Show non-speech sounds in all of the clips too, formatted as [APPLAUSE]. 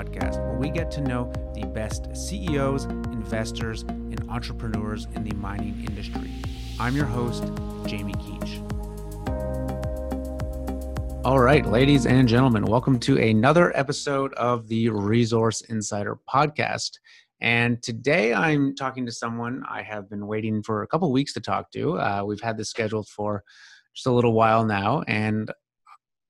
podcast, where we get to know the best CEOs, investors, and entrepreneurs in the mining industry. I'm your host, Jamie Keech. All right, ladies and gentlemen, welcome to another episode of the Resource Insider podcast. And today I'm talking to someone I have been waiting for a couple weeks to talk to. Uh, we've had this scheduled for just a little while now, and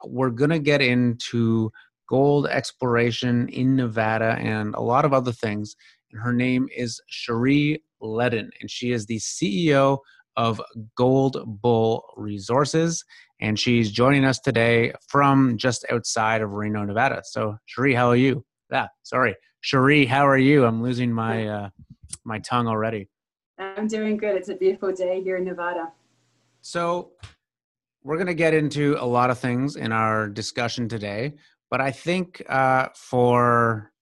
we're going to get into gold exploration in Nevada and a lot of other things. And her name is Cherie Leeden, and she is the CEO of Gold Bull Resources and she's joining us today from just outside of Reno, Nevada. So, Cherie, how are you? Yeah, sorry, Cherie, how are you? I'm losing my uh, my tongue already. I'm doing good. It's a beautiful day here in Nevada. So, we're going to get into a lot of things in our discussion today, but I think uh, for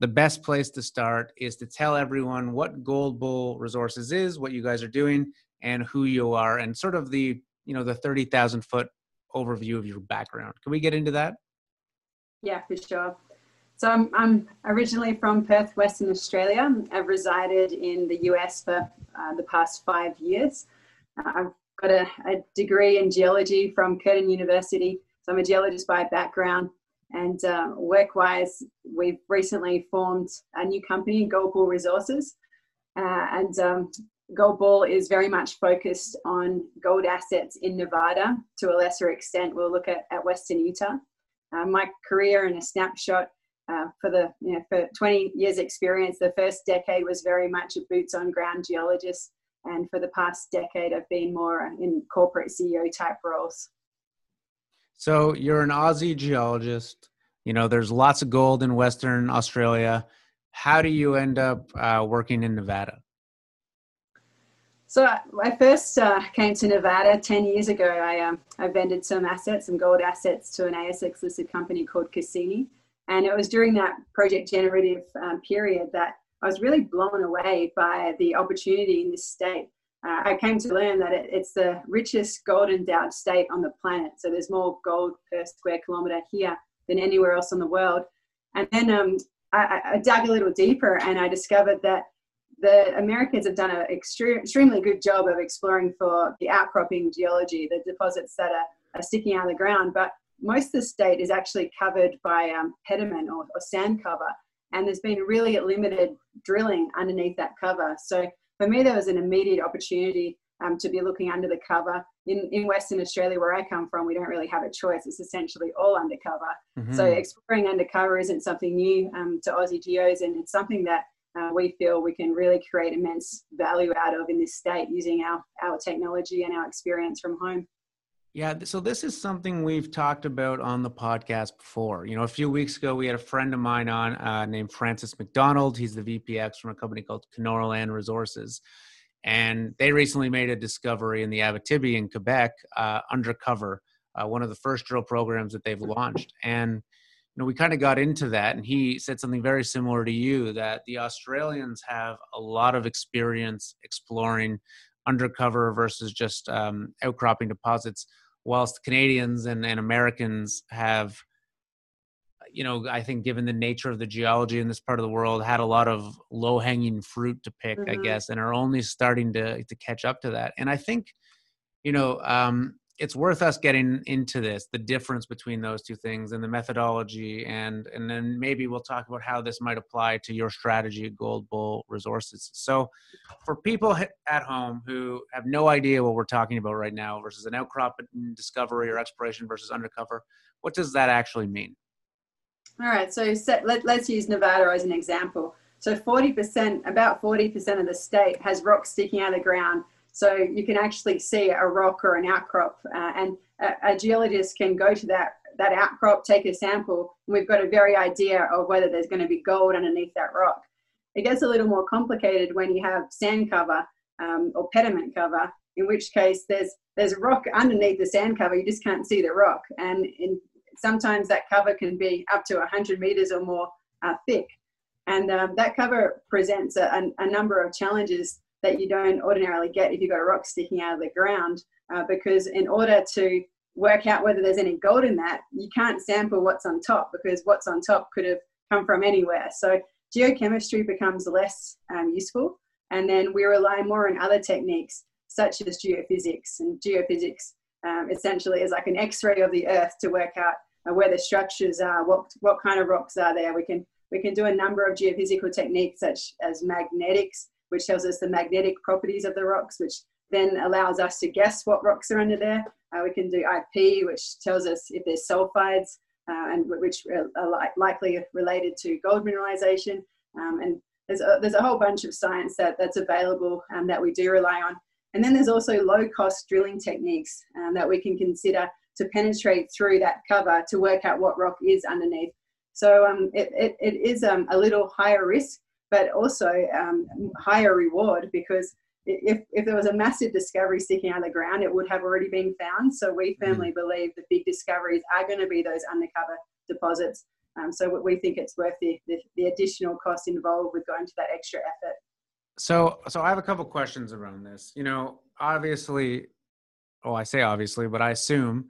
the best place to start is to tell everyone what Gold Bull Resources is, what you guys are doing, and who you are, and sort of the you know the 30,000 foot overview of your background. Can we get into that? Yeah, for sure. So I'm, I'm originally from Perth, Western Australia. I've resided in the US for uh, the past five years. Uh, I've got a, a, degree in geology from Curtin University. So I'm a geologist by background. And uh, work-wise, we've recently formed a new company, Gold Bull Resources. Uh, and um, Gold Bull is very much focused on gold assets in Nevada. To a lesser extent, we'll look at, at Western Utah. Uh, my career in a snapshot uh, for the you know for 20 years experience, the first decade was very much a boots on ground geologist, and for the past decade, I've been more in corporate CEO type roles. So you're an Aussie geologist. You know, there's lots of gold in Western Australia. How do you end up uh, working in Nevada? So I first uh, came to Nevada 10 years ago. I, um, I vended some assets, some gold assets to an ASX listed company called Cassini. And it was during that project generative um, period that I was really blown away by the opportunity in this state. Uh, I came to learn that it, it's the richest gold endowed state on the planet. So there's more gold per square kilometer here than anywhere else in the world. And then um, I, I dug a little deeper and I discovered that the Americans have done an extre- extremely good job of exploring for the outcropping geology, the deposits that are, are, sticking out of the ground. But most of the state is actually covered by um, pediment or, or sand cover, and there's been really limited drilling underneath that cover. So for me, there was an immediate opportunity um, to be looking under the cover. In, in Western Australia, where I come from, we don't really have a choice. It's essentially all undercover. Mm-hmm. So exploring undercover isn't something new um, to Aussie geos, and it's something that uh, we feel we can really create immense value out of in this state using our, our technology and our experience from home. Yeah, so this is something we've talked about on the podcast before. You know, a few weeks ago, we had a friend of mine on uh, named Francis McDonald. He's the VPX from a company called Kenorland Resources. And they recently made a discovery in the Abitibi in Quebec uh, undercover, uh, one of the first drill programs that they've launched. And you know, we kind of got into that, and he said something very similar to you that the Australians have a lot of experience exploring undercover versus just um, outcropping deposits, whilst Canadians and, and Americans have, you know, I think given the nature of the geology in this part of the world, had a lot of low hanging fruit to pick, mm-hmm. I guess, and are only starting to to catch up to that. And I think, you know, um, it's worth us getting into this the difference between those two things and the methodology and and then maybe we'll talk about how this might apply to your strategy at gold bull resources. So for people at home who have no idea what we're talking about right now versus an outcrop discovery or exploration versus undercover what does that actually mean? All right so set, let, let's use nevada as an example. So 40% about 40% of the state has rocks sticking out of the ground so you can actually see a rock or an outcrop, uh, and a, a, geologist can go to that that outcrop, take a sample, and we've got a very idea of whether there's going to be gold underneath that rock. It gets a little more complicated when you have sand cover um, or pediment cover, in which case there's there's a rock underneath the sand cover, you just can't see the rock, and in, sometimes that cover can be up to 100 meters or more uh, thick. And um, that cover presents a, a, number of challenges that you don't ordinarily get if you've got a rock sticking out of the ground. Uh, because in order to work out whether there's any gold in that, you can't sample what's on top because what's on top could have come from anywhere. So geochemistry becomes less um, useful, and then we rely more on other techniques such as geophysics. And geophysics um, essentially is like an X-ray of the Earth to work out uh, where the structures are, what what kind of rocks are there. We can we can do a number of geophysical techniques such as magnetics, which tells us the magnetic properties of the rocks, which then allows us to guess what rocks are under there. Uh, we can do IP, which tells us if there's sulfides, uh, and which are li- likely related to gold mineralization. Um, and there's a, there's a whole bunch of science that, that's available um, that we do rely on. And then there's also low cost drilling techniques um, that we can consider to penetrate through that cover to work out what rock is underneath. So um, it, it, it is um, a little higher risk, but also um, higher reward because if, if there was a massive discovery sticking out of the ground, it would have already been found. So we mm-hmm. firmly mm. believe the big discoveries are going to be those undercover deposits. Um, so we think it's worth the, the, the, additional cost involved with going to that extra effort. So, so I have a couple questions around this. You know, obviously, oh, I say obviously, but I assume,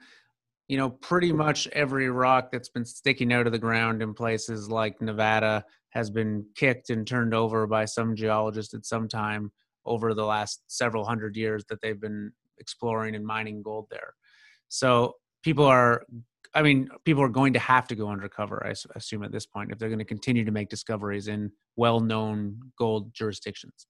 you know, pretty much every rock that's been sticking out of the ground in places like Nevada has been kicked and turned over by some geologist at some time over the last several hundred years that they've been exploring and mining gold there. So people are, I mean, people are going to have to go undercover, I assume, at this point, if they're going to continue to make discoveries in well known gold jurisdictions.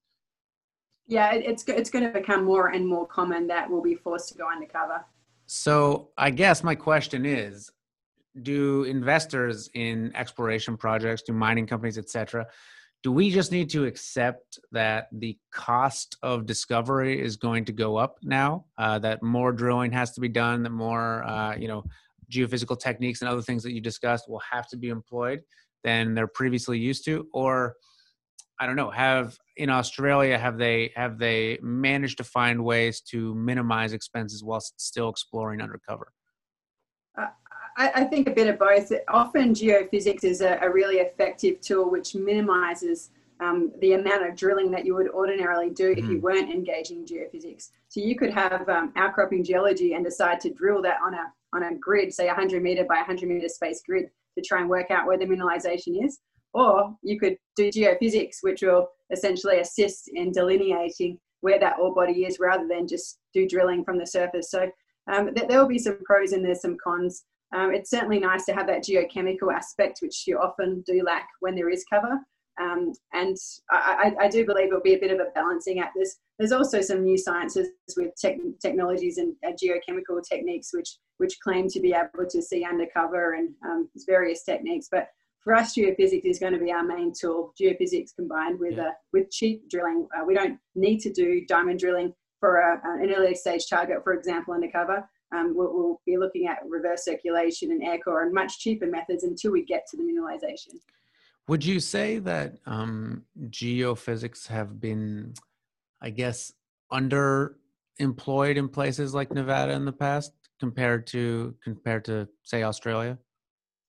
Yeah, it's, it's going to become more and more common that we'll be forced to go undercover. So I guess my question is do investors in exploration projects, do mining companies, et cetera, do we just need to accept that the cost of discovery is going to go up now uh, that more drilling has to be done that more uh, you know geophysical techniques and other things that you discussed will have to be employed than they're previously used to? Or i don't know have in australia have they have they managed to find ways to minimize expenses whilst still exploring undercover uh, I, I, think a bit of both. Often geophysics is a, a really effective tool which minimizes um, the amount of drilling that you would ordinarily do if you mm-hmm. weren't engaging geophysics. So you could have um, outcropping geology and decide to drill that on a on a grid, say 100 meter by 100 meter space grid, to try and work out where the mineralization is. Or you could do geophysics, which will essentially assist in delineating where that ore body is, rather than just do drilling from the surface. So um, th- there will be some pros and there's some cons. Um, it's certainly nice to have that geochemical aspect, which you often do lack when there is cover. Um, and I, I, do believe it'll be a bit of a balancing act. There's, there's also some new sciences with tech, technologies and uh, geochemical techniques which, which claim to be able to see undercover and um, various techniques. But for us, geophysics is going to be our main tool. Geophysics combined with yeah. uh, with cheap drilling. Uh, we don't need to do diamond drilling for a, an early stage target, for example, undercover um, we'll, we'll, be looking at reverse circulation and air core and much cheaper methods until we get to the mineralization. Would you say that um, geophysics have been, I guess, underemployed in places like Nevada in the past compared to compared to say Australia?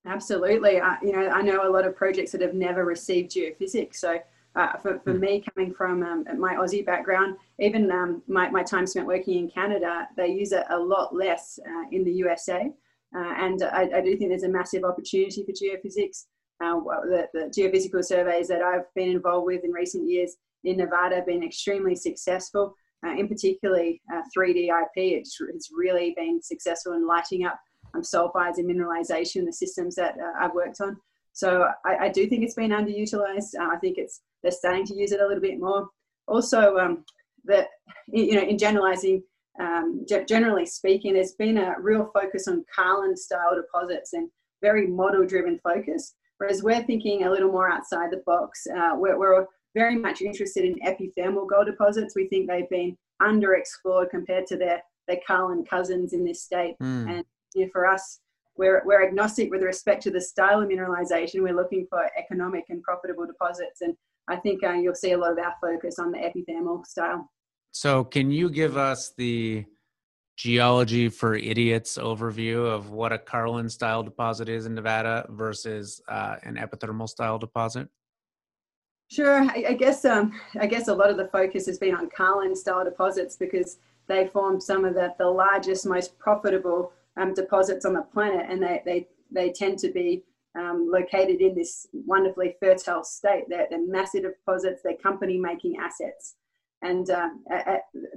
Absolutely. Uh, you know, I know a lot of projects that have never received geophysics. So uh, for, for mm. me coming from um, my Aussie background, even um, my, my time spent working in Canada, they use it a lot less uh, in the USA. Uh, and I, I, do think there's a massive opportunity for geophysics. Uh, the, the, geophysical surveys that I've been involved with in recent years in Nevada have been extremely successful. Uh, in particularly 3D uh, IP, it's, it's really been successful in lighting up um, sulfides and mineralization, the systems that I've worked on. So I, I, do think it's been underutilized. Uh, I think it's they're starting to use it a little bit more. Also, um, that you know, in generalizing, um, generally speaking, there's been a real focus on Carlin style deposits and very model driven focus. Whereas we're thinking a little more outside the box. Uh, we're, we're very much interested in epithermal gold deposits. We think they've been underexplored compared to their their Carlin cousins in this state. Mm. And you know, for us, we're, we're agnostic with respect to the style of mineralization. We're looking for economic and profitable deposits. And I think uh, you'll see a lot of our focus on the epithermal style. So, can you give us the geology for idiots overview of what a Carlin style deposit is in Nevada versus uh, an epithermal style deposit? Sure. I, I guess um, I guess a lot of the focus has been on Carlin style deposits because they form some of the, the largest, most profitable um, deposits on the planet, and they, they, they tend to be um, located in this wonderfully fertile state. They're, they're massive deposits, they're company making assets, and um,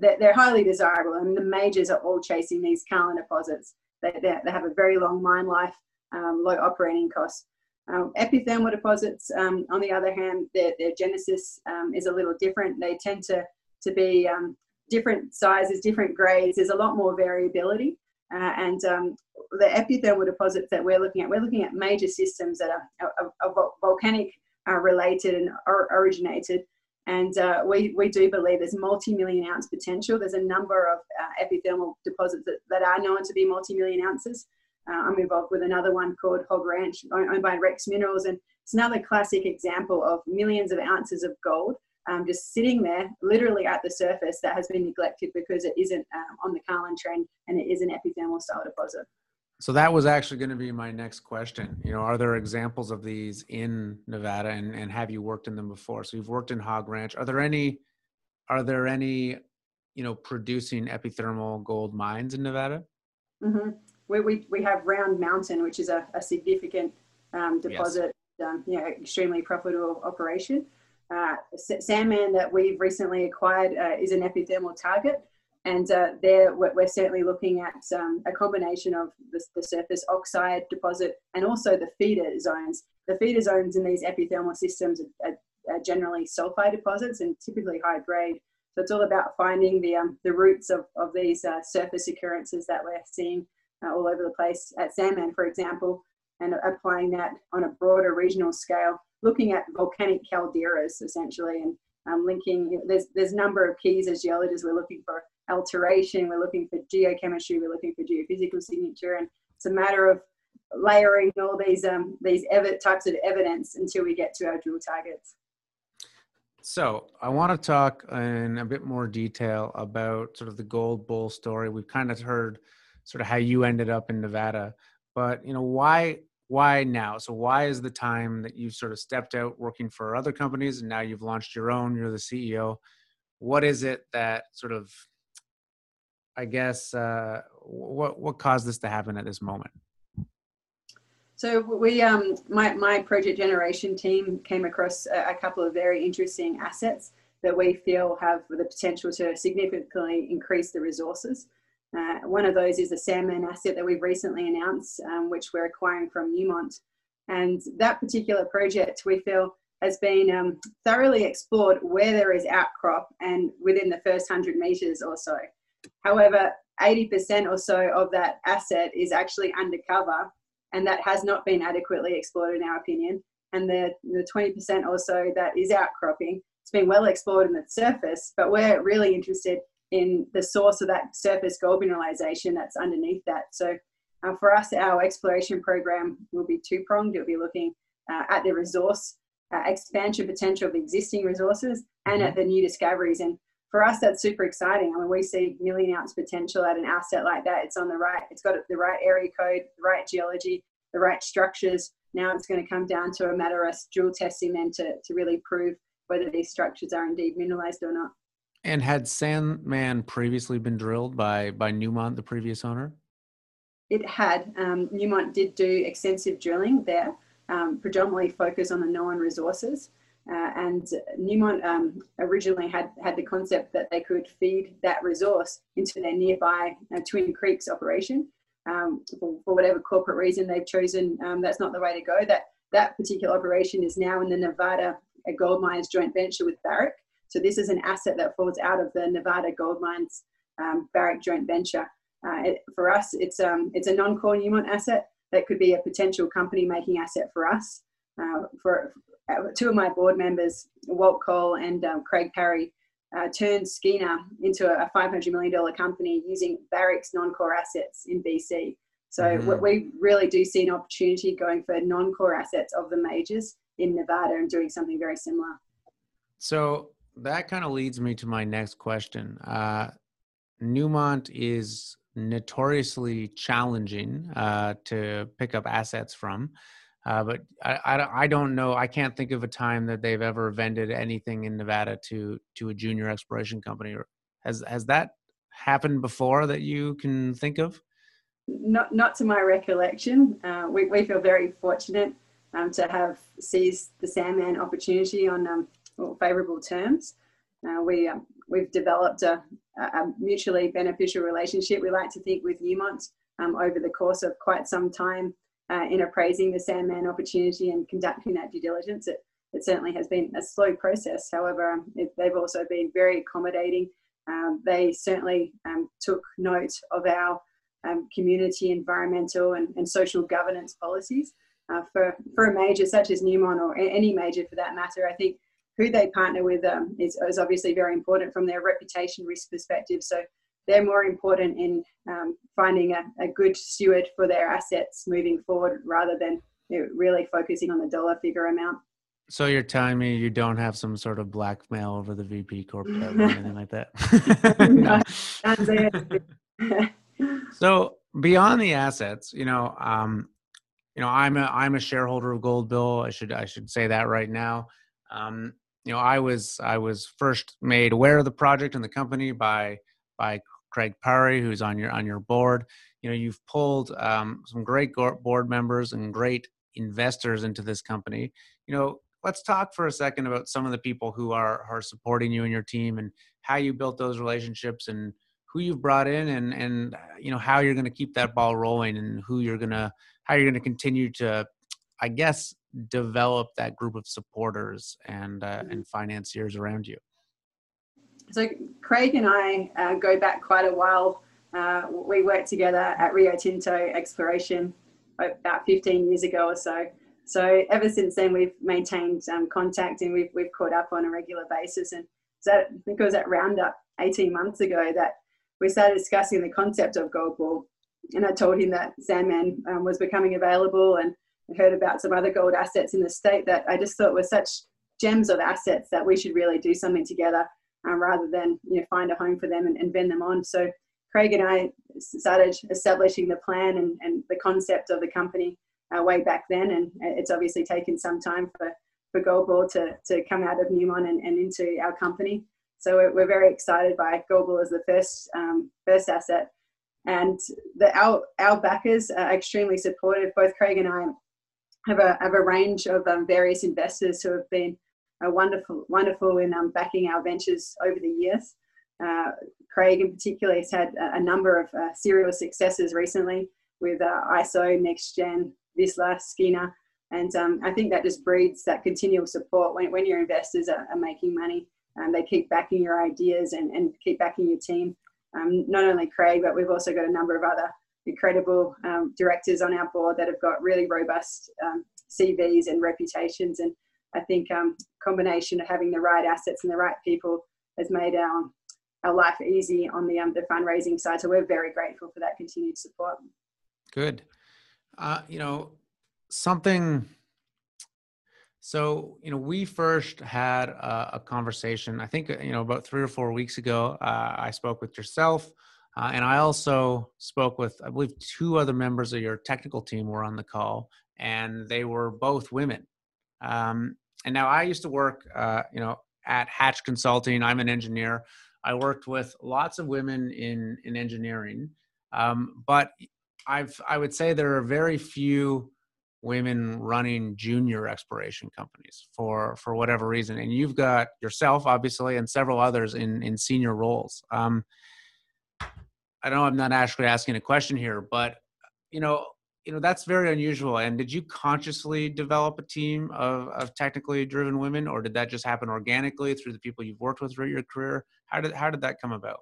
they're, they're, highly desirable. I mean, the majors are all chasing these Carlin deposits. They, they have a very long mine life, um, low operating costs. Um, epithermal deposits, um, on the other hand, their, their genesis um, is a little different. They tend to, to be um, different sizes, different grades. There's a lot more variability. Uh, and um, the epithermal deposits that we're looking at, we're looking at major systems that are, are, are volcanic uh, related and or originated. And uh, we, we do believe there's multi-million ounce potential. There's a number of uh, epithermal deposits that, that are known to be multi-million ounces. Uh, I'm involved with another one called Hog Ranch, owned by Rex Minerals. And it's another classic example of millions of ounces of gold um, just sitting there, literally at the surface, that has been neglected because it isn't um, on the Carlin trend and it is an epithermal style deposit. So that was actually going to be my next question. You know, are there examples of these in Nevada, and, and have you worked in them before? So you've worked in Hog Ranch. Are there any? Are there any? You know, producing epithermal gold mines in Nevada? Mm-hmm. We, we we have Round Mountain, which is a, a significant um, deposit. Yes. Um, you know, extremely profitable operation. Uh, Sandman that we've recently acquired uh, is an epithermal target, and uh, there we're, certainly looking at um, a combination of the, the, surface oxide deposit and also the feeder zones. The feeder zones in these epithermal systems are, are, are generally sulfide deposits and typically high grade. So it's all about finding the um, the roots of, of these uh, surface occurrences that we're seeing uh, all over the place at Sandman, for example, and applying that on a broader regional scale looking at volcanic calderas essentially and um, linking, you know, there's, there's a number of keys as geologists. We're looking for alteration, we're looking for geochemistry, we're looking for geophysical signature, and it's a matter of layering all these um, these ev- types of evidence until we get to our drill targets. So I want to talk in a bit more detail about sort of the gold bull story. We've kind of heard sort of how you ended up in Nevada, but you know why why now? So why is the time that you've sort of stepped out working for other companies and now you've launched your own, you're the CEO. What is it that sort of I guess uh, what what caused this to happen at this moment? So we, um, my my project generation team came across a, a, couple of very interesting assets that we feel have the potential to significantly increase the resources. Uh, one of those is a Sandman asset that we've recently announced, um, which we're acquiring from Newmont. And that particular project, we feel, has been um, thoroughly explored where there is outcrop and within the first 100 meters or so. However, 80% or so of that asset is actually undercover, and that has not been adequately explored, in our opinion. And the, the 20% or so that is outcropping, it's been well explored in the surface, but we're really interested in the source of that surface gold mineralization that's underneath that. So uh, for us, our exploration program will be two pronged. It'll be looking uh, at the resource uh, expansion potential of existing resources and at mm-hmm. the new discoveries. And for us, that's super exciting. I mean, we see million ounce potential at an asset like that. It's on the right, it's got the right area code, the right geology, the right structures. Now it's going to come down to a matter of drill testing them to, to really prove whether these structures are indeed mineralized or not. And had Sandman previously been drilled by by Newmont, the previous owner? It had. Um, Newmont did do extensive drilling there, um, predominantly focused on the known resources. Uh, and Newmont um, originally had had the concept that they could feed that resource into their nearby uh, Twin Creeks operation. Um, for, for, whatever corporate reason they've chosen, um, that's not the way to go. That that particular operation is now in the Nevada uh, Gold Mines joint venture with Barrick. So this is an asset that falls out of the Nevada Gold Mines um, Barrick joint venture. Uh, it, for us, it's um, it's a non-core Newmont asset that could be a potential company-making asset for us. Uh, for uh, two of my board members, Walt Coles and um, Craig Parry, uh, turned Skeena into a $500 million company using Barrick's non-core assets in BC. So mm-hmm. we really do see an opportunity going for non-core assets of the majors in Nevada and doing something very similar. So that kind of leads me to my next question. Uh, Newmont is notoriously challenging uh, to pick up assets from. Uh, but I, I, I, don't know. I can't think of a time that they've ever vended anything in Nevada to to a junior exploration company. Has has that happened before that you can think of? Not not to my recollection. Uh, we we feel very fortunate um, to have seized the Sandman opportunity on um, favourable terms. Uh, we um, we've developed a, a, mutually beneficial relationship. We like to think with Newmont um, over the course of quite some time uh, in appraising the Sandman opportunity and conducting that due diligence. It, it certainly has been a slow process. However, um, it, they've also been very accommodating. Um, they certainly um, took note of our um, community, environmental, and, and, social governance policies. Uh, for, for a major such as Newmont or any major for that matter, I think who they partner with um, is, is, obviously very important from their reputation risk perspective. So they're more important in um, finding a, a, good steward for their assets moving forward rather than you know, really focusing on the dollar figure amount. So you're telling me you don't have some sort of blackmail over the VP corp or [LAUGHS] anything like that? [LAUGHS] no, [LAUGHS] so beyond the assets, you know, um, you know, I'm a I'm a shareholder of Gold Bull. I should I should say that right now. Um, you know, I was I was first made aware of the project and the company by by Craig Parry, who's on your on your board. You know, you've pulled um, some great board members and great investors into this company. You know, let's talk for a second about some of the people who are are supporting you and your team and how you built those relationships and who you've brought in and and you know how you're going to keep that ball rolling and who you're to how you're going to continue to i guess develop that group of supporters and uh, and financiers around you so craig and i uh, go back quite a while uh, we worked together at rio tinto exploration about 15 years ago or so so ever since then, we've maintained um, contact and we've, we've caught up on a regular basis. And so I think it was at Roundup 18 months ago that we started discussing the concept of gold bull. And I told him that Sandman um, was becoming available and heard about some other gold assets in the state that I just thought were such gems of assets that we should really do something together um, rather than you know find a home for them and, and vend them on. So Craig and I started establishing the plan and, and the concept of the company uh, way back then, and it's obviously taken some time for for Gold Bull to to come out of Newmont and, and into our company. So we're, we're very excited by Gold Goldball as the first um, first asset, and the our our backers are extremely supportive. Both Craig and I have a have a range of um, various investors who have been uh, wonderful wonderful in um, backing our ventures over the years. Uh, Craig, in particular, has had a, number of uh, serial successes recently with uh, ISO, NextGen, Vizsla, Skeena. And um, I think that just breeds that continual support when, when your investors are, are making money. They keep backing your ideas and, and keep backing your team. Um, not only Craig, but we've also got a number of other incredible um, directors on our board that have got really robust um, CVs and reputations. And I think um, combination of having the right assets and the right people has made our our life easy on the um, the fundraising side. So we're very grateful for that continued support. Good. Uh, you know, something. So, you know, we first had a, a, conversation, I think, you know, about three or four weeks ago. Uh, I spoke with yourself, uh, and I also spoke with, I believe, two other members of your technical team were on the call, and they were both women. Um, and now I used to work, uh, you know, at Hatch Consulting. I'm an engineer. I worked with lots of women in in engineering, um, but I've I would say there are very few women running junior exploration companies for for whatever reason, and you've got yourself obviously and several others in in senior roles. Um, I know I'm not actually asking a question here, but you know you know that's very unusual and did you consciously develop a team of, of technically driven women or did that just happen organically through the people you've worked with throughout your career how did how did that come about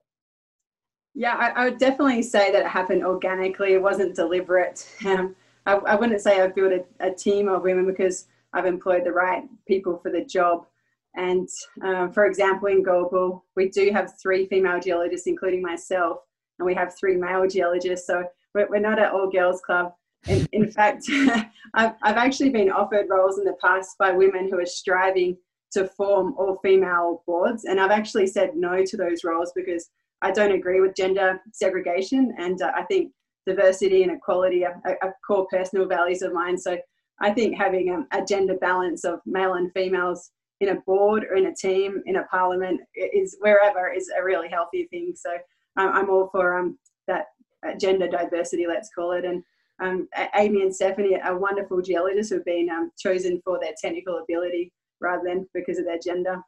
yeah, I, I, would definitely say that it happened organically. It wasn't deliberate. [LAUGHS] Um, I, I, wouldn't say I've built a, a, team of women because I've employed the right people for the job. And um, for example, in Gold Bull, we do have three female geologists, including myself, and we have three male geologists. So we're, we're not an all girls club. In, in [LAUGHS] fact, [LAUGHS] I've, I've actually been offered roles in the past by women who are striving to form all female boards. And I've actually said no to those roles because I don't agree with gender segregation, and uh, I think diversity and equality are, are, core personal values of mine. So I think having a, a, gender balance of male and females in a board or in a team in a parliament is wherever is a really healthy thing. So I'm all for um, that uh, gender diversity, let's call it. And um, Amy and Stephanie are wonderful geologists who have been um, chosen for their technical ability rather than because of their gender.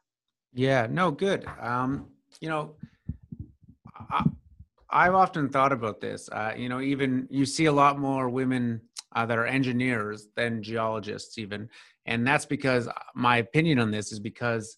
Yeah, no, good. Um, you know, I, have often thought about this. Uh, you know, even you see a lot more women uh, that are engineers than geologists, even, and that's because uh, my opinion on this is because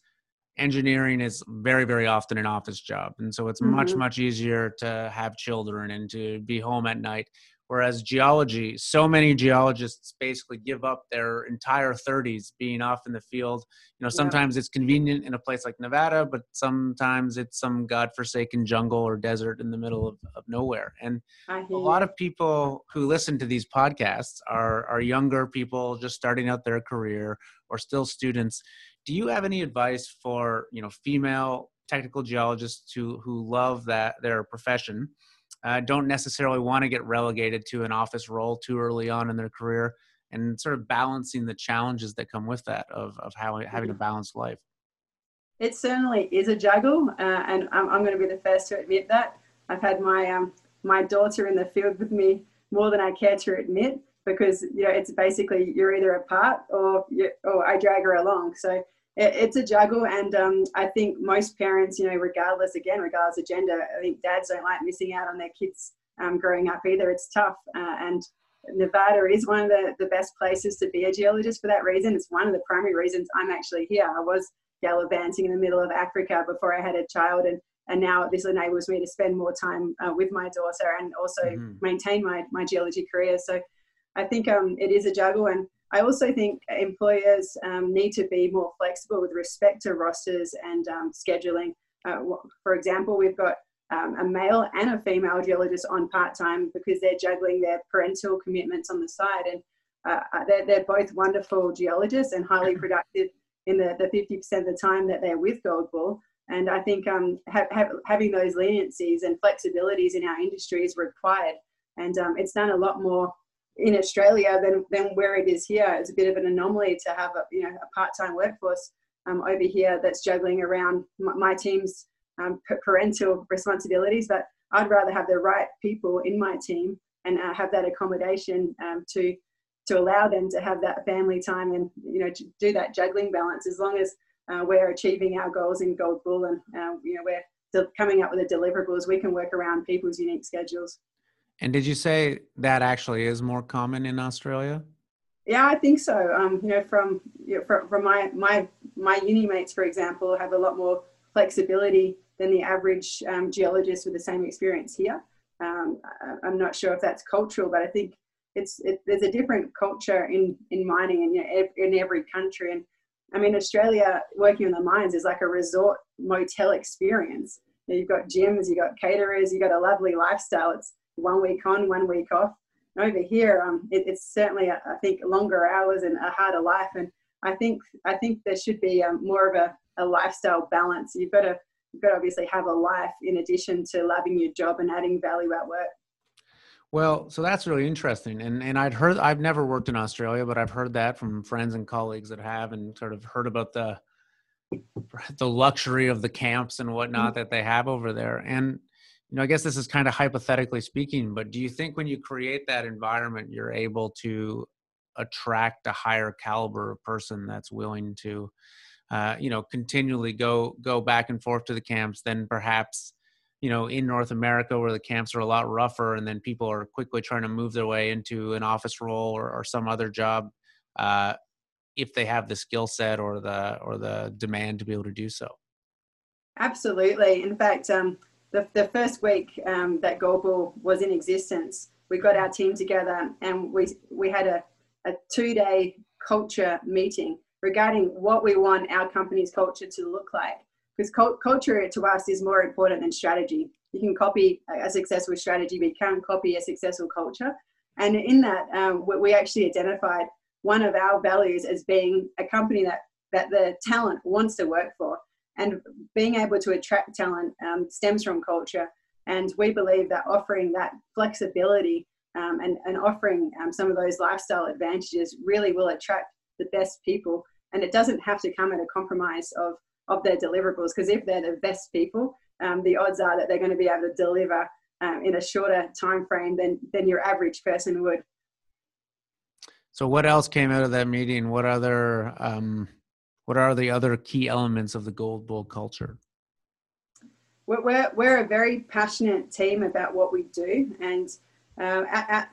engineering is very very often an office job. And so it's mm-hmm. much much easier to have children and to be home at night. Whereas geology so many geologists basically give up their entire 30s being off in the field. You know sometimes yeah. it's convenient in a place like nevada but sometimes it's some godforsaken jungle or desert in the middle of, of nowhere. And a lot of people who listen to these podcasts are are younger people just starting out their career or still students do you have any advice for you know female technical geologists who who love that their profession? Uh, don't necessarily want to get relegated to an office role too early on in their career and sort of balancing the challenges that come with that of, of how, having a mm-hmm. balanced life. It certainly is a juggle uh, and I'm, I'm, going to be the first to admit that. I've had my um, my daughter in the field with me more than i care to admit because you know it's basically you're either apart or you, or i drag her along. So it's a juggle and um, i think most parents you know regardless again regardless of gender i think dads don't like missing out on their kids um, growing up either. It's tough uh, and nevada is one of the, the best places to be a geologist for that reason. It's one of the primary reasons i'm actually here. I was gallivanting in the middle of africa before i had a child and and now this enables me to spend more time uh, with my daughter and also mm-hmm. maintain my, my geology career. So i think um, it is a juggle and I also think employers um, need to be more flexible with respect to rosters and um, scheduling. Uh, for example, we've got um, a male and a female geologist on part time because they're juggling their parental commitments on the side. And uh, uh they're, they're both wonderful geologists and highly [LAUGHS] productive in the, the 50% of the time that they're with Gold Bull. And I think um, ha- ha- having those leniencies and flexibilities in our industry is required. And um, it's done a lot more in Australia than, than where it is here. It's a bit of an anomaly to have a, you know, a part-time workforce um, over here that's juggling around my, my team's um, parental responsibilities. But I'd rather have the right people in my team and uh, have that accommodation um, to to allow them to have that family time and you know do that juggling balance as long as uh, we're achieving our goals in gold bull and uh, you know we're coming up with the deliverables. We can work around people's unique schedules. And did you say that actually is more common in Australia? Yeah, I think so. Um, you know, from you know, from, from my my my uni mates, for example, have a lot more flexibility than the average um, geologist with the same experience here. Um, I'm not sure if that's cultural, but I think it's it, there's a different culture in in mining and you know, in every country. And I mean, Australia working in the mines is like a resort motel experience. You know, you've got gyms, you've got caterers, you've got a lovely lifestyle. It's one week on, one week off. over here, um, it, it's certainly, I think, longer hours and a harder life. And I think I think there should be um, more of a, a lifestyle balance. You've got to you've got to obviously have a life in addition to loving your job and adding value at work. Well, so that's really interesting. And and I'd heard I've never worked in Australia, but I've heard that from friends and colleagues that have and sort of heard about the the luxury of the camps and whatnot mm-hmm. that they have over there. And you know, I guess this is kind of hypothetically speaking, but do you think when you create that environment, you're able to attract a higher caliber of person that's willing to, uh, you know, continually go go back and forth to the camps Then perhaps, you know, in North America where the camps are a lot rougher, and then people are quickly trying to move their way into an office role or, or some other job, uh, if they have the skill set or the or the demand to be able to do so. Absolutely. In fact, um, the, the first week um, that Goldbull was in existence, we got our team together and we, we had a, a two day culture meeting regarding what we want our company's culture to look like. Because culture to us is more important than strategy. You can copy a successful strategy, but you can't copy a successful culture. And in that, um, we actually identified one of our values as being a company that, that the talent wants to work for and being able to attract talent um, stems from culture. And we believe that offering that flexibility um, and, and offering um, some of those lifestyle advantages really will attract the best people. And it doesn't have to come at a compromise of, of their deliverables, because if they're the best people, um, the odds are that they're going to be able to deliver um, in a shorter time frame than, than your average person would. So, what else came out of that meeting? What other um, what are the other key elements of the Gold Bull culture? We're, we're, a very passionate team about what we do, and uh, at, at,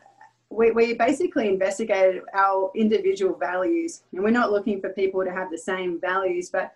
we, we basically investigated our individual values, and we're not looking for people to have the same values, but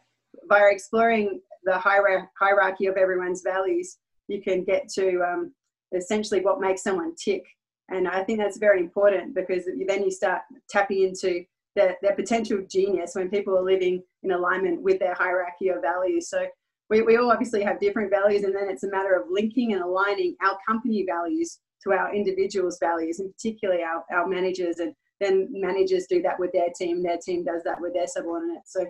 by exploring the hierarchy of everyone's values, you can get to um, essentially what makes someone tick. And I think that's very important because then you start tapping into their, their potential genius when people are living in alignment with their hierarchy of values. So we, we all obviously have different values, and then it's a matter of linking and aligning our company values to our individuals' values, and particularly our, our managers. And then managers do that with their team, their team does that with their subordinates. So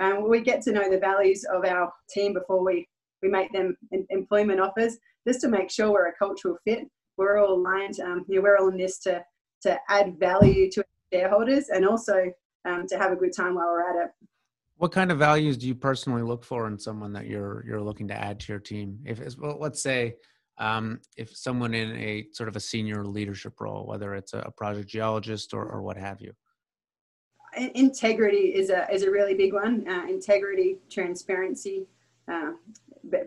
um, we get to know the values of our team before we, we make them employment offers, just to make sure we're a cultural fit. We're all aligned. Um, you know, we're all in this to, to add value to shareholders and also um, to have a good time while we're at it. What kind of values do you personally look for in someone that you're you're looking to add to your team? If well, let's say um, if someone in a sort of a senior leadership role, whether it's a project geologist or, or what have you? Integrity is a, is a really big one. Uh, integrity, transparency, uh,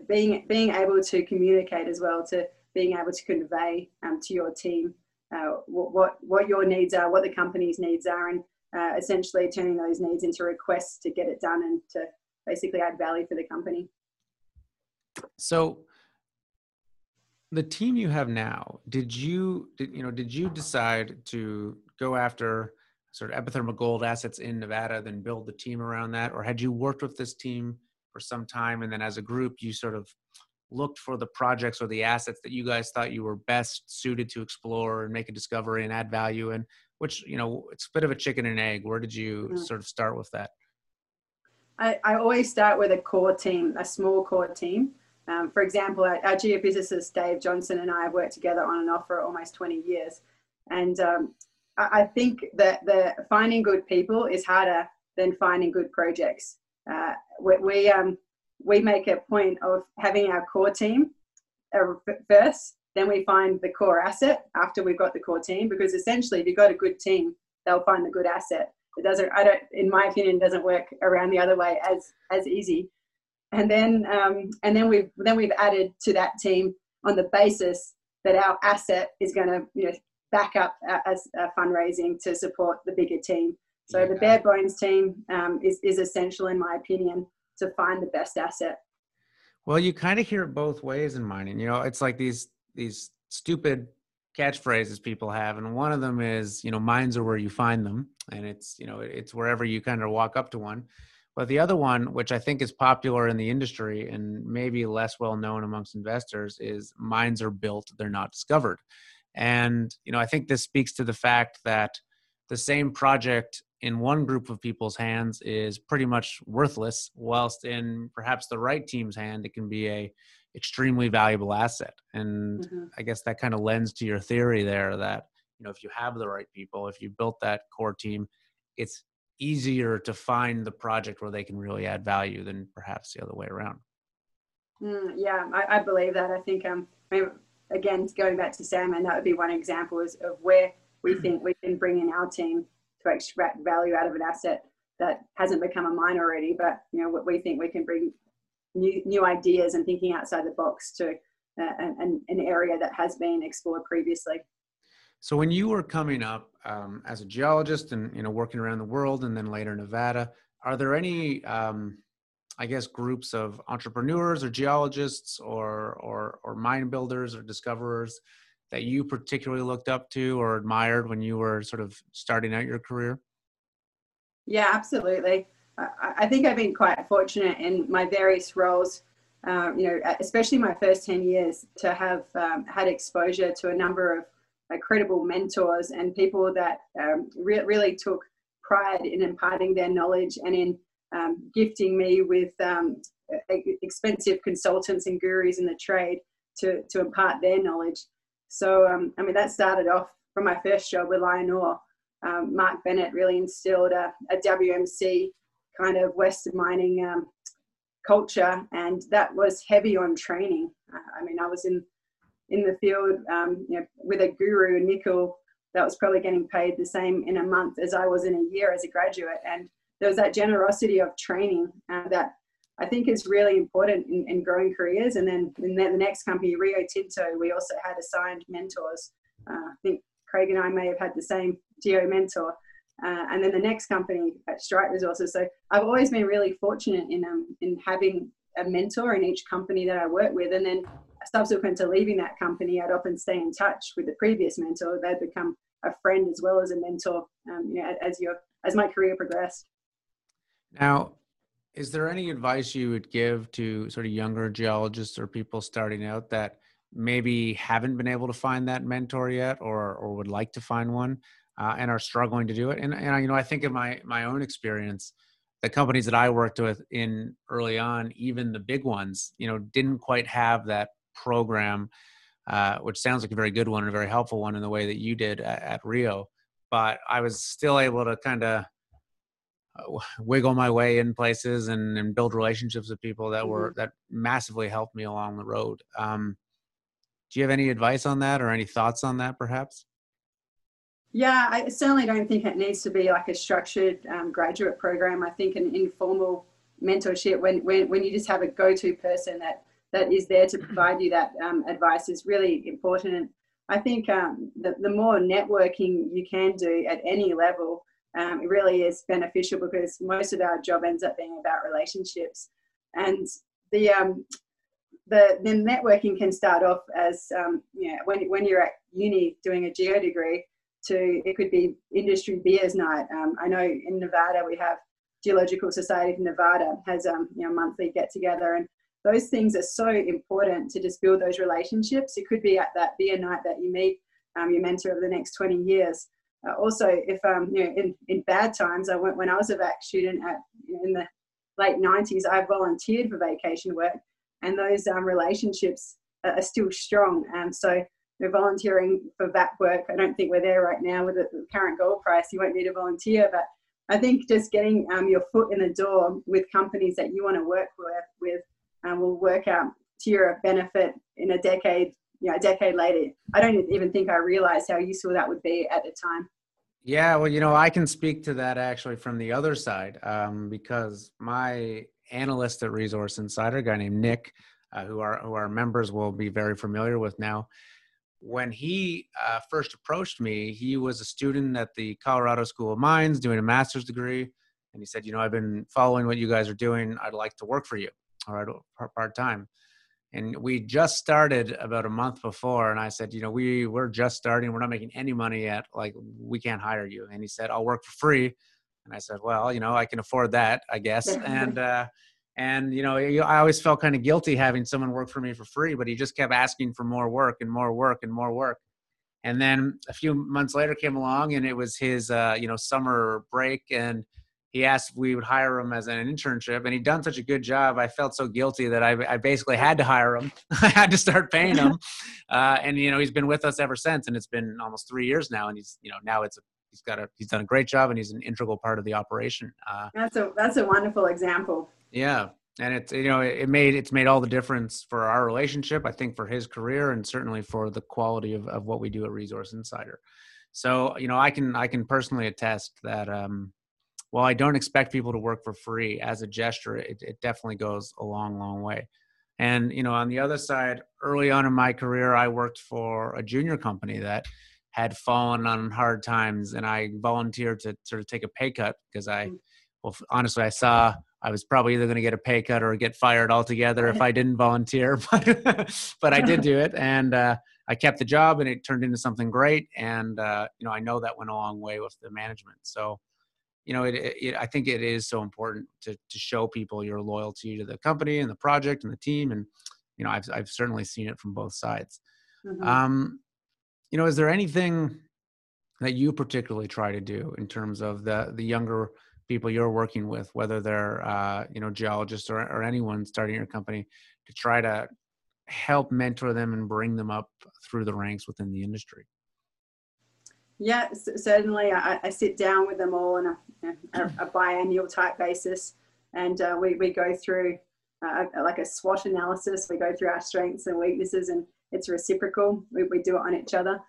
being, being able to communicate as well, to being able to convey um, to your team uh, what, what your needs are, what the company's needs are, and uh, essentially turning those needs into requests to get it done and to basically add value for the company. So, the team you have now did you did, you know did you decide to go after sort of epithermal gold assets in nevada then build the team around that or had you worked with this team for some time and then as a group you sort of looked for the projects or the assets that you guys thought you were best suited to explore and make a discovery and add value in which you know it's a bit of a chicken and egg where did you mm. sort of start with that I, I always start with a core team a small core team um, for example, our, our, geophysicist Dave Johnson and I have worked together on and off for almost 20 years. And um, I, I, think that the finding good people is harder than finding good projects. Uh, we, we, um, we make a point of having our core team uh, first, then we find the core asset after we've got the core team, because essentially, if you've got a good team, they'll find the good asset. It doesn't, I don't, in my opinion, doesn't work around the other way as, as easy and then um, and then we've then we've added to that team on the basis that our asset is going to you know back up as fundraising to support the bigger team. So yeah. the bare bones team um, is is essential, in my opinion, to find the best asset. Well, you kind of hear it both ways in mining. You know, it's like these these stupid catchphrases people have, and one of them is, you know, mines are where you find them, and it's you know it's wherever you kind of walk up to one. But the other one, which I think is popular in the industry and maybe less well known amongst investors, is mines are built, they're not discovered. And you know, I think this speaks to the fact that the same project in one group of people's hands is pretty much worthless, whilst in perhaps the right team's hand, it can be a extremely valuable asset. And mm-hmm. I guess that kind of lends to your theory there that you know if you have the right people, if you built that core team, it's easier to find the project where they can really add value than perhaps the other way around. Mm, yeah, I, I, believe that. I think, um, I mean, again, going back to Sam, and that would be one example is of where we mm-hmm. think we can bring in our team to extract value out of an asset that hasn't become a mine already, but you know, what we think we can bring new new ideas and thinking outside the box to uh, an, an area that has been explored previously. So when you were coming up um, as a geologist and you know working around the world, and then later Nevada, are there any, um, I guess, groups of entrepreneurs or geologists or or or mine builders or discoverers that you particularly looked up to or admired when you were sort of starting out your career? Yeah, absolutely. I, think I've been quite fortunate in my various roles. Uh, you know, especially my first ten years, to have um, had exposure to a number of credible mentors and people that um, re- really took pride in imparting their knowledge and in um, gifting me with um, expensive consultants and gurus in the trade to, to impart their knowledge. So, um, I mean, that started off from my first job with Lion Mark Bennett really instilled a, a, WMC kind of Western mining um, culture, and that was heavy on training. I mean, I was in in the field, um, you know, with a guru, Nickel, that was probably getting paid the same in a month as I was in a year as a graduate. And there was that generosity of training uh, that I think is really important in, in growing careers. And then in the, the, next company, Rio Tinto, we also had assigned mentors. Uh, I think Craig and I may have had the same geo mentor. Uh, and then the next company at Strike Resources. So I've always been really fortunate in um, in having a mentor in each company that I work with, and then subsequent to leaving that company, I'd often stay in touch with the previous mentor. They'd become a friend as well as a mentor, um, you know, as your as my career progressed. Now, is there any advice you would give to sort of younger geologists or people starting out that maybe haven't been able to find that mentor yet, or or would like to find one? Uh, and are struggling to do it. And, and you know, I think of my my own experience, the companies that I worked with in early on, even the big ones, you know, didn't quite have that program, uh, which sounds like a very good one and a very helpful one in the way that you did at, at Rio. But I was still able to kind of uh, [LAUGHS] wiggle my way in places and, and build relationships with people that were mm-hmm. that massively helped me along the road. Um, do you have any advice on that or any thoughts on that, perhaps? Yeah, I certainly don't think it needs to be like a structured um, graduate program. I think an informal mentorship, when, when, when you just have a go-to person that, that is there to provide you that um, advice is really important. And I think um, the, the more networking you can do at any level, um, it really is beneficial because most of our job ends up being about relationships. And the, um, the, the networking can start off as, um, you know, when, when you're at uni doing a geo degree, to it could be industry beers night. Um, I know in Nevada we have Geological Society of Nevada has um, you know monthly get together, and those things are so important to just build those relationships. It could be at that beer night that you meet um, your mentor over the next 20 years. Uh, also, if um, you know in, in bad times, I went when I was a VAC student at in the late 90s, I volunteered for vacation work, and those um, relationships are still strong. And so we're volunteering for that work. I don't think we're there right now with the current gold price. You won't need to volunteer, but I think just getting um, your foot in the door with companies that you want to work with, with um, will work out to your benefit in a decade, you know, a decade later. I don't even think I realized how useful that would be at the time. Yeah, well, you know, I can speak to that actually from the other side um, because my analyst at Resource Insider, a guy named Nick, uh, who our who our members will be very familiar with now when he uh, first approached me, he was a student at the Colorado School of Mines doing a master's degree. And he said, You know, I've been following what you guys are doing. I'd like to work for you, all right, part time. And we just started about a month before. And I said, You know, we, we're just starting. We're not making any money yet. Like, we can't hire you. And he said, I'll work for free. And I said, Well, you know, I can afford that, I guess. [LAUGHS] and, uh, and you know i always felt kind of guilty having someone work for me for free but he just kept asking for more work and more work and more work. And then a few months later came along and it was his uh, you know summer break and he asked if we would hire him as an internship and he'd done such a good job i felt so guilty that i, I basically had to hire him. [LAUGHS] I had to start paying him. [LAUGHS] Uh, and you know he's been with us ever since and it's been almost three years now and he's you know now it's a he's got a he's done a great job and he's an integral part of the operation. Uh, that's a that's a wonderful example yeah, and it's you know it made it's made all the difference for our relationship. I think for his career and certainly for the quality of of what we do at Resource Insider. So you know I can I can personally attest that um, while I don't expect people to work for free as a gesture, it, it definitely goes a long long way. And you know on the other side, early on in my career, I worked for a junior company that had fallen on hard times, and I volunteered to sort of take a pay cut because I, mm. well, honestly, I saw I was probably either going to get a pay cut or get fired altogether if [LAUGHS] I didn't volunteer, [LAUGHS] but but I did do it, and uh, I kept the job, and it turned into something great. And uh, you know, I know that went a long way with the management. So, you know, it, it, I think it is so important to to show people your loyalty to the company and the project and the team, and you know, I've I've certainly seen it from both sides. Mm-hmm. Um, you know, is there anything that you particularly try to do in terms of the the younger people you're working with, whether they're uh, you know geologists or, or anyone starting your company, to try to help mentor them and bring them up through the ranks within the industry? Yeah, certainly. I, I sit down with them all on a, a, a biannual type basis, and uh, we, we go through uh, like a SWOT analysis. We go through our strengths and weaknesses, and it's reciprocal. We, we do it on each other,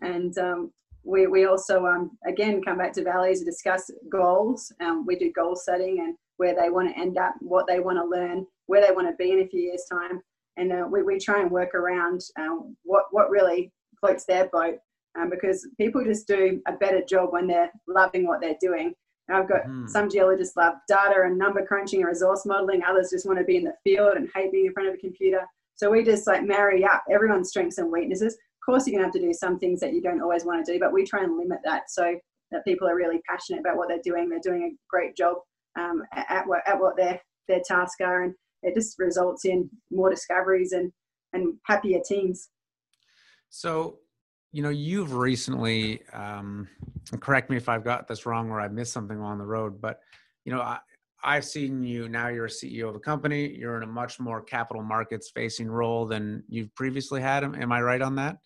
and um, we, we also, um, again, come back to Valleys to discuss goals. Um, we do goal setting and where they want to end up, what they want to learn, where they want to be in a few years' time. And uh, we, we try and work around um, what, what really floats their boat um, because people just do a better job when they're loving what they're doing. And I've got mm. some geologists love data and number crunching and resource modeling. Others just want to be in the field and hate being in front of a computer. So we just like marry up everyone's strengths and weaknesses course, you're going to have to do some things that you don't always want to do, but we try and limit that so that people are really passionate about what they're doing. They're doing a great job um, at, what, at what their, their tasks are, and it just results in more discoveries and, and happier teams. So, you know, you've recently, um, correct me if I've got this wrong or I missed something along the road, but, you know, I, I've seen you now you're a CEO of a company. You're in a much more capital markets facing role than you've previously had. Am I right on that?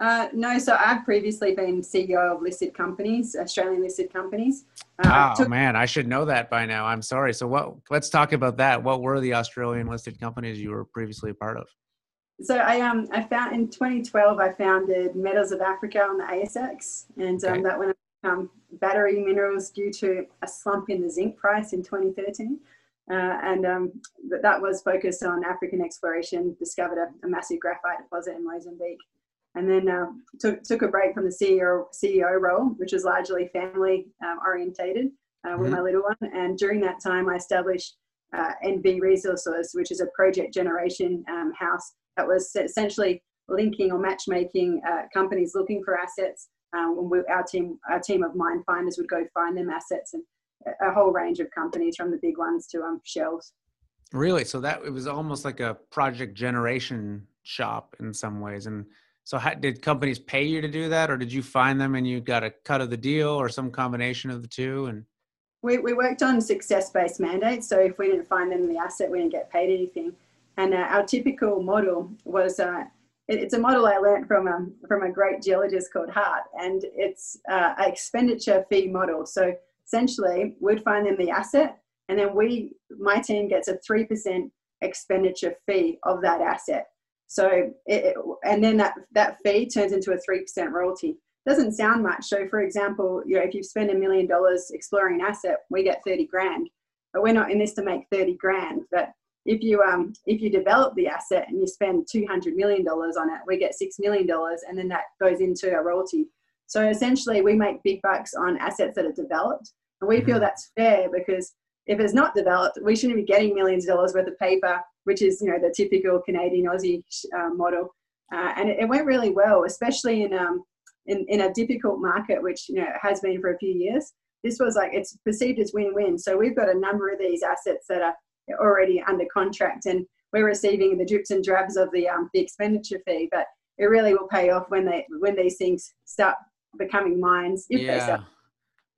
Uh, no, so I've previously been CEO of listed companies, Australian listed companies. Uh, oh took- man, I should know that by now. I'm sorry. So what? Let's talk about that. What were the Australian listed companies you were previously a part of? So I um I found in 2012 I founded Metals of Africa on the ASX, and um, okay. that went um, battery minerals due to a slump in the zinc price in 2013. Uh, and um, that was focused on African exploration, discovered a, a massive graphite deposit in Mozambique and then uh, took took a break from the CEO CEO role, which is largely family um, orientated uh, with mm-hmm. my little one. And during that time, I established uh, NV Resources, which is a project generation um, house that was essentially linking or matchmaking uh, companies looking for assets. Um, when we, our team our team of mine finders would go find them assets and a whole range of companies from the big ones to um, shells. Really? So that it was almost like a project generation shop in some ways, and so, how, did companies pay you to do that, or did you find them and you got a cut of the deal, or some combination of the two? And we, we worked on success-based mandates. So if we didn't find them the asset, we didn't get paid anything. And uh, our typical model was uh, it, it's a model I learned from um, from a great geologist called Hart, and it's uh, an expenditure fee model. So essentially, we'd find them the asset, and then we, my team, gets a three percent expenditure fee of that asset. So, it, and then that, that fee turns into a 3% royalty. Doesn't sound much. So, for example, you know, if you spend a million dollars exploring an asset, we get 30 grand. But we're not in this to make 30 grand. But if you um if you develop the asset and you spend 200 million dollars on it, we get six million dollars, and then that goes into a royalty. So essentially, we make big bucks on assets that are developed, and we feel mm-hmm. that's fair because if it's not developed, we shouldn't be getting millions of dollars worth of paper, which is you know the typical Canadian Aussie uh, model. Uh, and it, it, went really well, especially in um in, in a difficult market, which you know has been for a few years. This was like it's perceived as win-win. So we've got a number of these assets that are already under contract, and we're receiving the drips and drabs of the um, the expenditure fee, but it really will pay off when they when these things start becoming mines if yeah. they start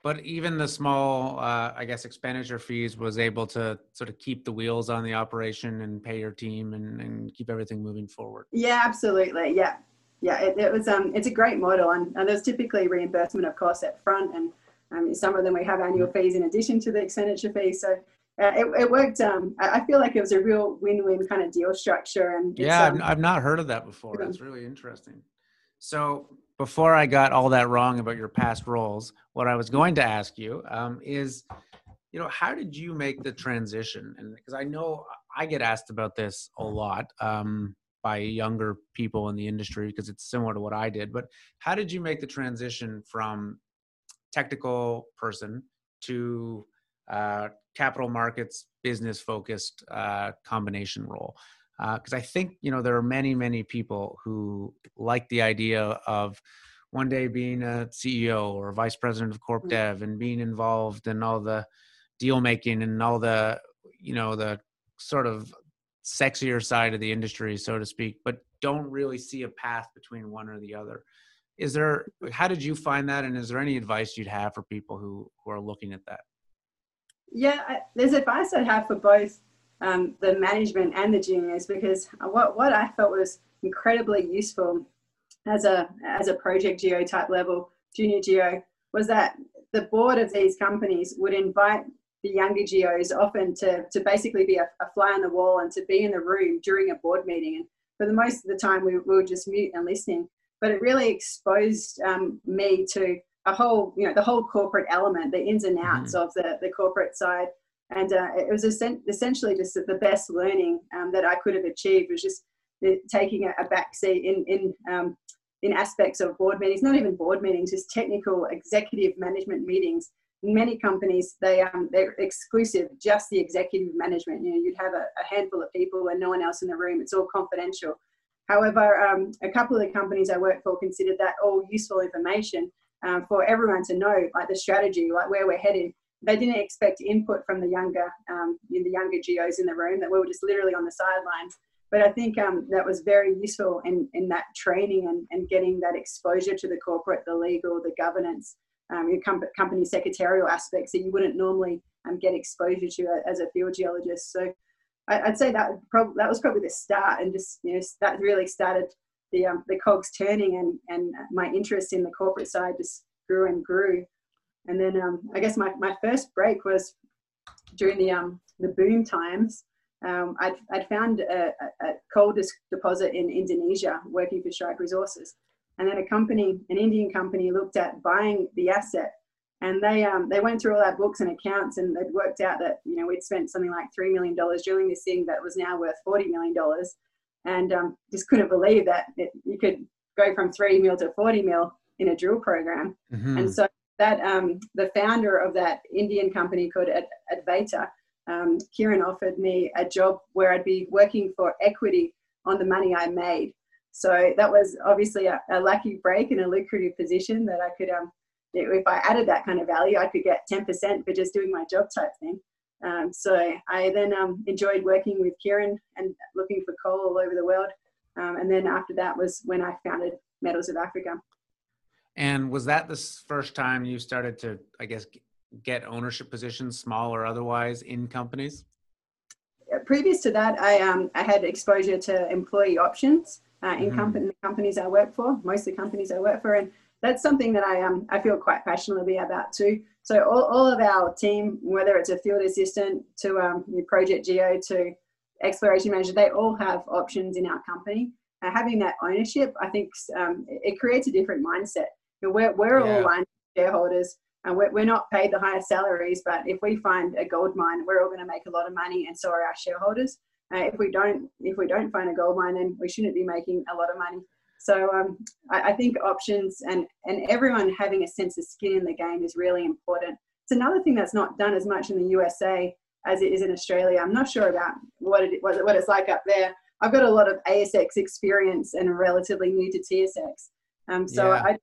but even the small uh, i guess expenditure fees was able to sort of keep the wheels on the operation and pay your team and, and keep everything moving forward. Yeah absolutely. Yeah. Yeah it, it was um it's a great model and, and there's typically reimbursement of course up front and um, some of them we have annual mm. fees in addition to the expenditure fee so uh, it, it worked um i feel like it was a real win-win kind of deal structure and yeah I've, um, I've not heard of that before. That's really interesting so before I got all that wrong about your past roles, what I was going to ask you um, is, you know, how did you make the transition? And because I know I get asked about this a lot um, by younger people in the industry because it's similar to what I did. But how did you make the transition from technical person to uh, capital markets business focused uh, combination role? Because uh, I think you know there are many many people who like the idea of one day being a CEO or vice president of corp mm. dev and being involved in all the deal making and all the you know the sort of sexier side of the industry so to speak but don't really see a path between one or the other. Is there how did you find that and is there any advice you'd have for people who who are looking at that? Yeah there's advice i have for both um, the management and the juniors because what, what I felt was incredibly useful as a as a project geo type level junior geo was that the board of these companies would invite the younger geos often to, to basically be a, a fly on the wall and to be in the room during a board meeting and for the most of the time we, we were just mute and listening but it really exposed um, me to a whole, you know, the whole corporate element, the ins and outs mm-hmm. of the, the corporate side. And uh, it was essentially just the best learning um, that I could have achieved was just taking a, a back seat in, in, um, in aspects of board meetings, not even board meetings, just technical executive management meetings. In many companies, they, um, they're exclusive, just the executive management. You know, you'd have a, a handful of people and no one else in the room. It's all confidential. However, um, a couple of the companies I work for considered that all useful information um, for everyone to know, like the strategy, like where we're headed. They didn't expect input from the younger, um, the younger geos in the room. That we were just literally on the sidelines. But I think um, that was very useful in, in that training and, and getting that exposure to the corporate, the legal, the governance, um, your com- company secretarial aspects that you wouldn't normally um, get exposure to as a field geologist. So I, would say that prob- that was probably the start, and just you know that really started the um, the cogs turning and and my interest in the corporate side just grew and grew and then um, I guess my, my first break was during the um, the boom times. Um, I'd, I'd found a, a coal deposit in Indonesia working for Strike Resources, and then a company, an Indian company, looked at buying the asset, and they um, they went through all our books and accounts, and they'd worked out that you know we'd spent something like three million dollars drilling this thing that was now worth forty million dollars, and um, just couldn't believe that it, you could go from three mil to 40 mil in a drill program. Mm-hmm. And so that um, the founder of that Indian company called Ad- Advaita, um, Kieran offered me a job where I'd be working for equity on the money I made. So that was obviously a, a lucky break and a lucrative position that I could, um, if I added that kind of value, I could get 10% for just doing my job type thing. Um, so I then um, enjoyed working with Kieran and looking for coal all over the world. Um, and then after that was when I founded Metals of Africa. And was that the first time you started to, I guess, get ownership positions, small or otherwise, in companies? Previous to that, I um, I had exposure to employee options uh, in company, companies I work for, most of the companies I work for, and that's something that I um I feel quite passionately about too. So all, all of our team, whether it's a field assistant to um, project geo to exploration manager, they all have options in our company. Uh, having that ownership, I think um, it creates a different mindset. You know, we're we're yeah. all aligned shareholders, and we're, we're not paid the highest salaries. But if we find a gold mine, we're all going to make a lot of money, and so are our shareholders. Uh, if we don't, if we don't find a gold mine, then we shouldn't be making a lot of money. So um, I, I, think options and, and everyone having a sense of skin in the game is really important. It's another thing that's not done as much in the USA as it is in Australia. I'm not sure about what, it, what, what it's like up there. I've got a lot of ASX experience and relatively new to TSX. Um, so yeah. I,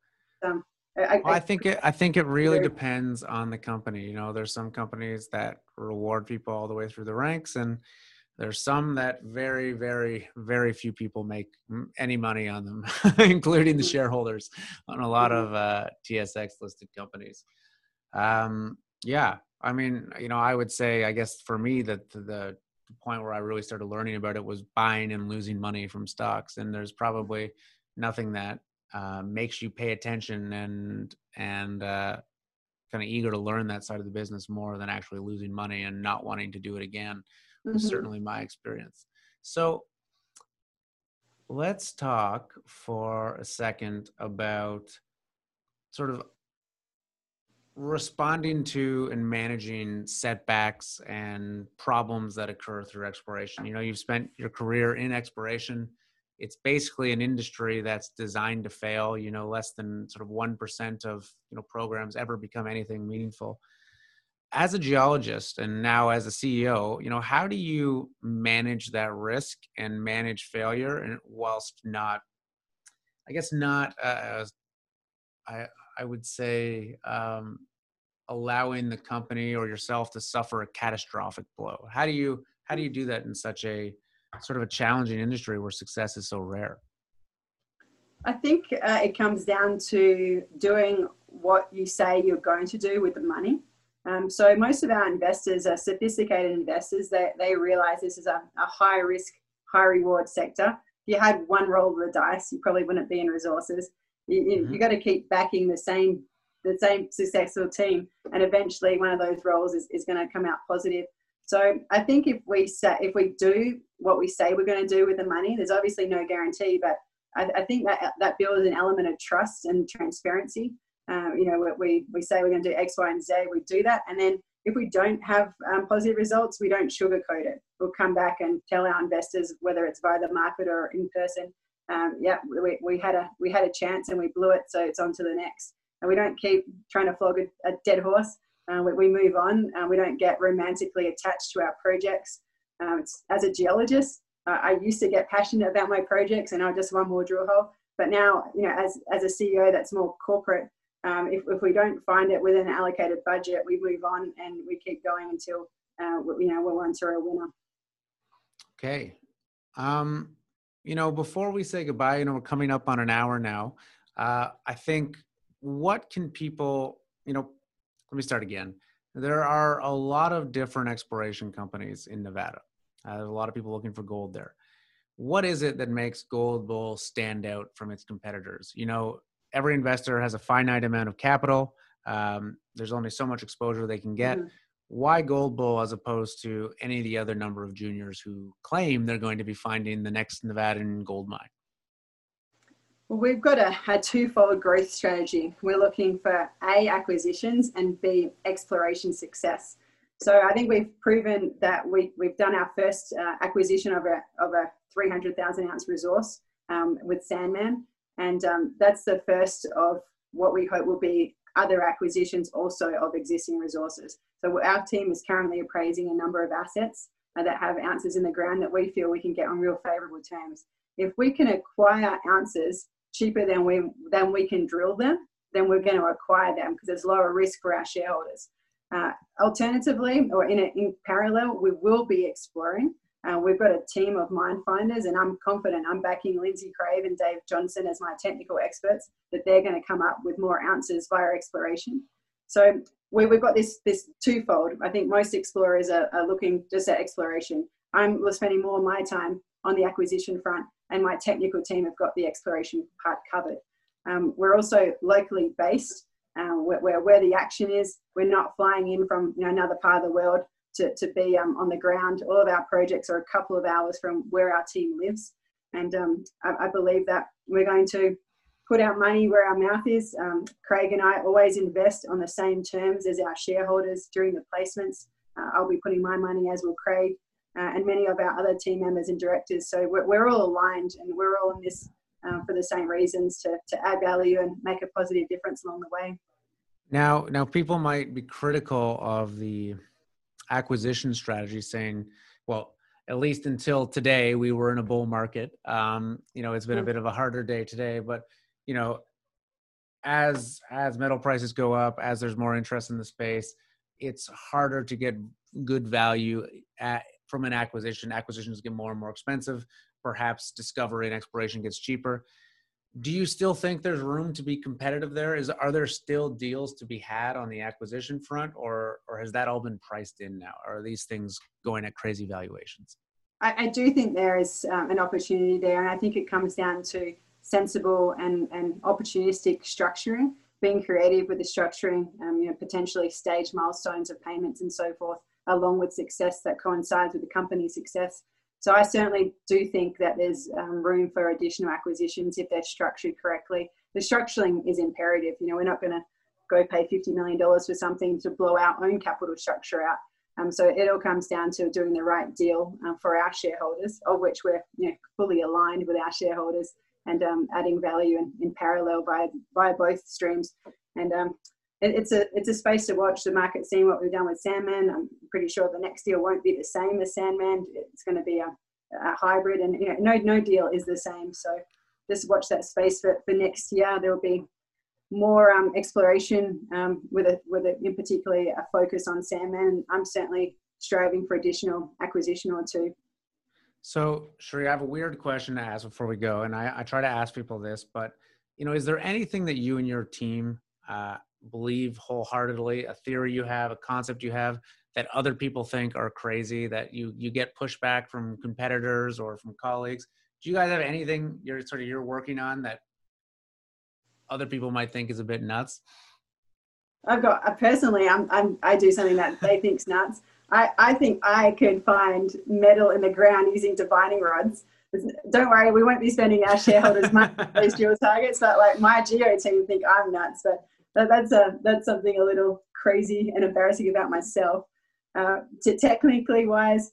um, I, I, think it. I think it really depends on the company. You know, there's some companies that reward people all the way through the ranks, and there's some that very very very few people make any money on them [LAUGHS] including the mm-hmm. shareholders on a lot mm-hmm. of uh, tsx listed companies um, yeah i mean you know i would say i guess for me that the, the point where i really started learning about it was buying and losing money from stocks and there's probably nothing that uh, makes you pay attention and and uh, kind of eager to learn that side of the business more than actually losing money and not wanting to do it again mm-hmm. certainly my experience. So let's talk for a second about sort of responding to and managing setbacks and problems that occur through exploration. You know, you've spent your career in exploration. It's basically an industry that's designed to fail. You know, less than sort of 1% of, you know, programs ever become anything meaningful as a geologist and now as a CEO, you know, how do you manage that risk and manage failure and whilst not, I guess not, uh, I, I would say, um, allowing the company or yourself to suffer a catastrophic blow? How do you, how do you do that in such a sort of a challenging industry where success is so rare? I think uh, it comes down to doing what you say you're going to do with the money. Um, so most of our investors are sophisticated investors. They, they realize this is a, a high risk, high reward sector. If you had one roll of the dice, you probably wouldn't be in resources. You, you, mm-hmm. you got to keep backing the same the same successful team, and eventually one of those roles is, is going to come out positive. So I think if we if we do what we say we're going to do with the money, there's obviously no guarantee, but I, I, think that that builds an element of trust and transparency. Uh, you know, we, we say we're going to do X, Y, and Z, we do that. And then if we don't have um, positive results, we don't sugarcoat it. We'll come back and tell our investors, whether it's via the market or in person, um, yeah, we, we had a we had a chance and we blew it, so it's on to the next. And we don't keep trying to flog a, a dead horse. Uh, we, we, move on. Uh, we don't get romantically attached to our projects. Um, as a geologist, uh, I used to get passionate about my projects, and I just one more drill hole. But now, you know, as as a CEO, that's more corporate. Um, if, if we don't find it within an allocated budget, we move on and we keep going until uh, you know we're once a winner. Okay. Um, you know, before we say goodbye, you know, we're coming up on an hour now. Uh, I think what can people, you know, let me start again. There are a lot of different exploration companies in Nevada. Uh, there's a lot of people looking for gold there. What is it that makes Gold Bull stand out from its competitors? You know, every investor has a finite amount of capital. Um, there's only so much exposure they can get. Mm-hmm why Gold Bull as opposed to any of the other number of juniors who claim they're going to be finding the next Nevadan gold mine? Well, we've got a, a twofold growth strategy. We're looking for A, acquisitions and B, exploration success. So I think we've proven that we, we've done our first uh, acquisition of a, of a 300,000 ounce resource um, with Sandman. And um, that's the first of what we hope will be other acquisitions also of existing resources. So our team is currently appraising a number of assets uh, that have ounces in the ground that we feel we can get on real favourable terms. If we can acquire ounces cheaper than we than we can drill them, then we're going to acquire them because there's lower risk for our shareholders. Uh, alternatively, or in, a, in parallel, we will be exploring. Uh, we've got a team of mine finders, and I'm confident I'm backing Lindsay Crave and Dave Johnson as my technical experts that they're going to come up with more ounces via exploration. So we, have got this this twofold. I think most explorers are, are looking just at exploration. I'm spending more of my time on the acquisition front, and my technical team have got the exploration part covered. Um, we're also locally based, uh, where, where, where the action is. We're not flying in from you know, another part of the world to, to be um, on the ground. All of our projects are a couple of hours from where our team lives. And um, I, I, believe that we're going to put our money where our mouth is. Um, Craig and I always invest on the same terms as our shareholders during the placements. Uh, I'll be putting my money, as will Craig, uh, and many of our other team members and directors. So we're, we're all aligned and we're all in this uh, for the same reasons to, to add value and make a positive difference along the way. Now, now people might be critical of the acquisition strategy, saying, "Well, at least until today, we were in a bull market. Um, you know, it's been a mm. bit of a harder day today, but you know, as as metal prices go up, as there's more interest in the space, it's harder to get good value at, from an acquisition. Acquisitions get more and more expensive. Perhaps discovery and exploration gets cheaper. Do you still think there's room to be competitive there? Is are there still deals to be had on the acquisition front, or or has that all been priced in now? Are these things going at crazy valuations? I, I do think there is um, an opportunity there, and I think it comes down to sensible and, and opportunistic structuring, being creative with the structuring, um, you know, potentially stage milestones of payments and so forth, along with success that coincides with the company's success. So I certainly do think that there's um, room for additional acquisitions if they're structured correctly. The structuring is imperative. You know, we're not going to go pay $50 million for something to blow our own capital structure out. Um, so it all comes down to doing the right deal um, for our shareholders, of which we're you know, fully aligned with our shareholders and um, adding value in, in parallel via, via both streams. And um, it, it's a it's a space to watch the market, seeing what we've done with Sandman. I'm pretty sure the next deal won't be the same as Sandman. It's going to be a, a hybrid, and you know, no no deal is the same. So just watch that space for, for next year. There will be more um, exploration um, with a with a, in particularly a focus on Sandman. I'm certainly striving for additional acquisition or two. So, Cherie, I have a weird question to ask before we go, and I, I, try to ask people this, but you know, is there anything that you and your team uh, believe wholeheartedly, a theory you have, a concept you have that other people think are crazy, that you you get pushback from competitors or from colleagues? Do you guys have anything you're sort of you're working on that other people might think is a bit nuts? I've got I personally, I'm, I'm I do something that they think's nuts. I, I think I could find metal in the ground using divining rods. don't worry, we won't be spending our shareholders' money on those dual targets. But like my geo team think I'm nuts, but that, that's a that's something a little crazy and embarrassing about myself. Uh, to technically wise,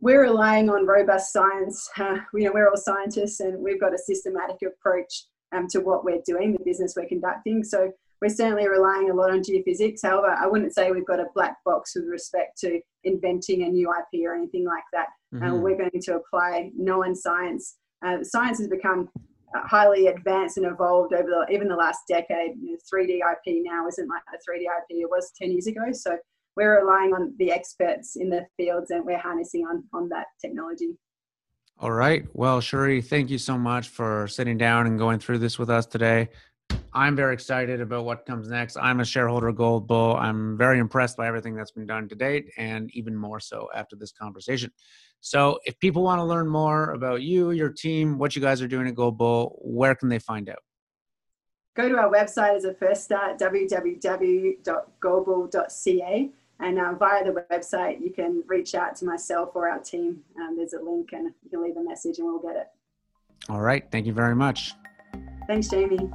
we're relying on robust science. [LAUGHS] Uh, you know, we're all scientists, and we've got a systematic approach um, to what we're doing, the business we're conducting. So we're certainly relying a lot on geophysics. However, I wouldn't say we've got a black box with respect to inventing a new IP or anything like that. Uh, mm-hmm. Uh, we're going to apply known science. Uh, science has become highly advanced and evolved over the, even the last decade. You know, 3D IP now isn't like the 3D IP it was 10 years ago. So we're relying on the experts in the fields and we're harnessing on, on that technology. All right. Well, Cherie, thank you so much for sitting down and going through this with us today. I'm very excited about what comes next. I'm a shareholder Gold Bull. I'm very impressed by everything that's been done to date, and even more so after this conversation. So, if people want to learn more about you, your team, what you guys are doing at Gold Bull, where can they find out? Go to our website as a first start, www.goldbull.ca. And uh, via the website, you can reach out to myself or our team. Um, there's a link, and you can leave a message, and we'll get it. All right. Thank you very much. Thanks, Jamie.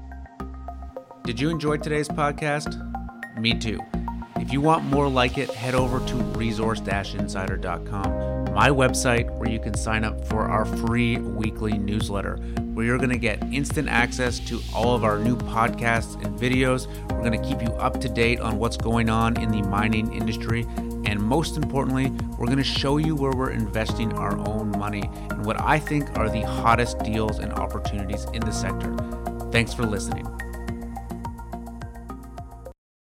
Did you enjoy today's podcast? Me too. If you want more like it, head over to resource insider.com, my website where you can sign up for our free weekly newsletter, where you're going to get instant access to all of our new podcasts and videos. We're going to keep you up to date on what's going on in the mining industry. And most importantly, we're going to show you where we're investing our own money and what I think are the hottest deals and opportunities in the sector. Thanks for listening.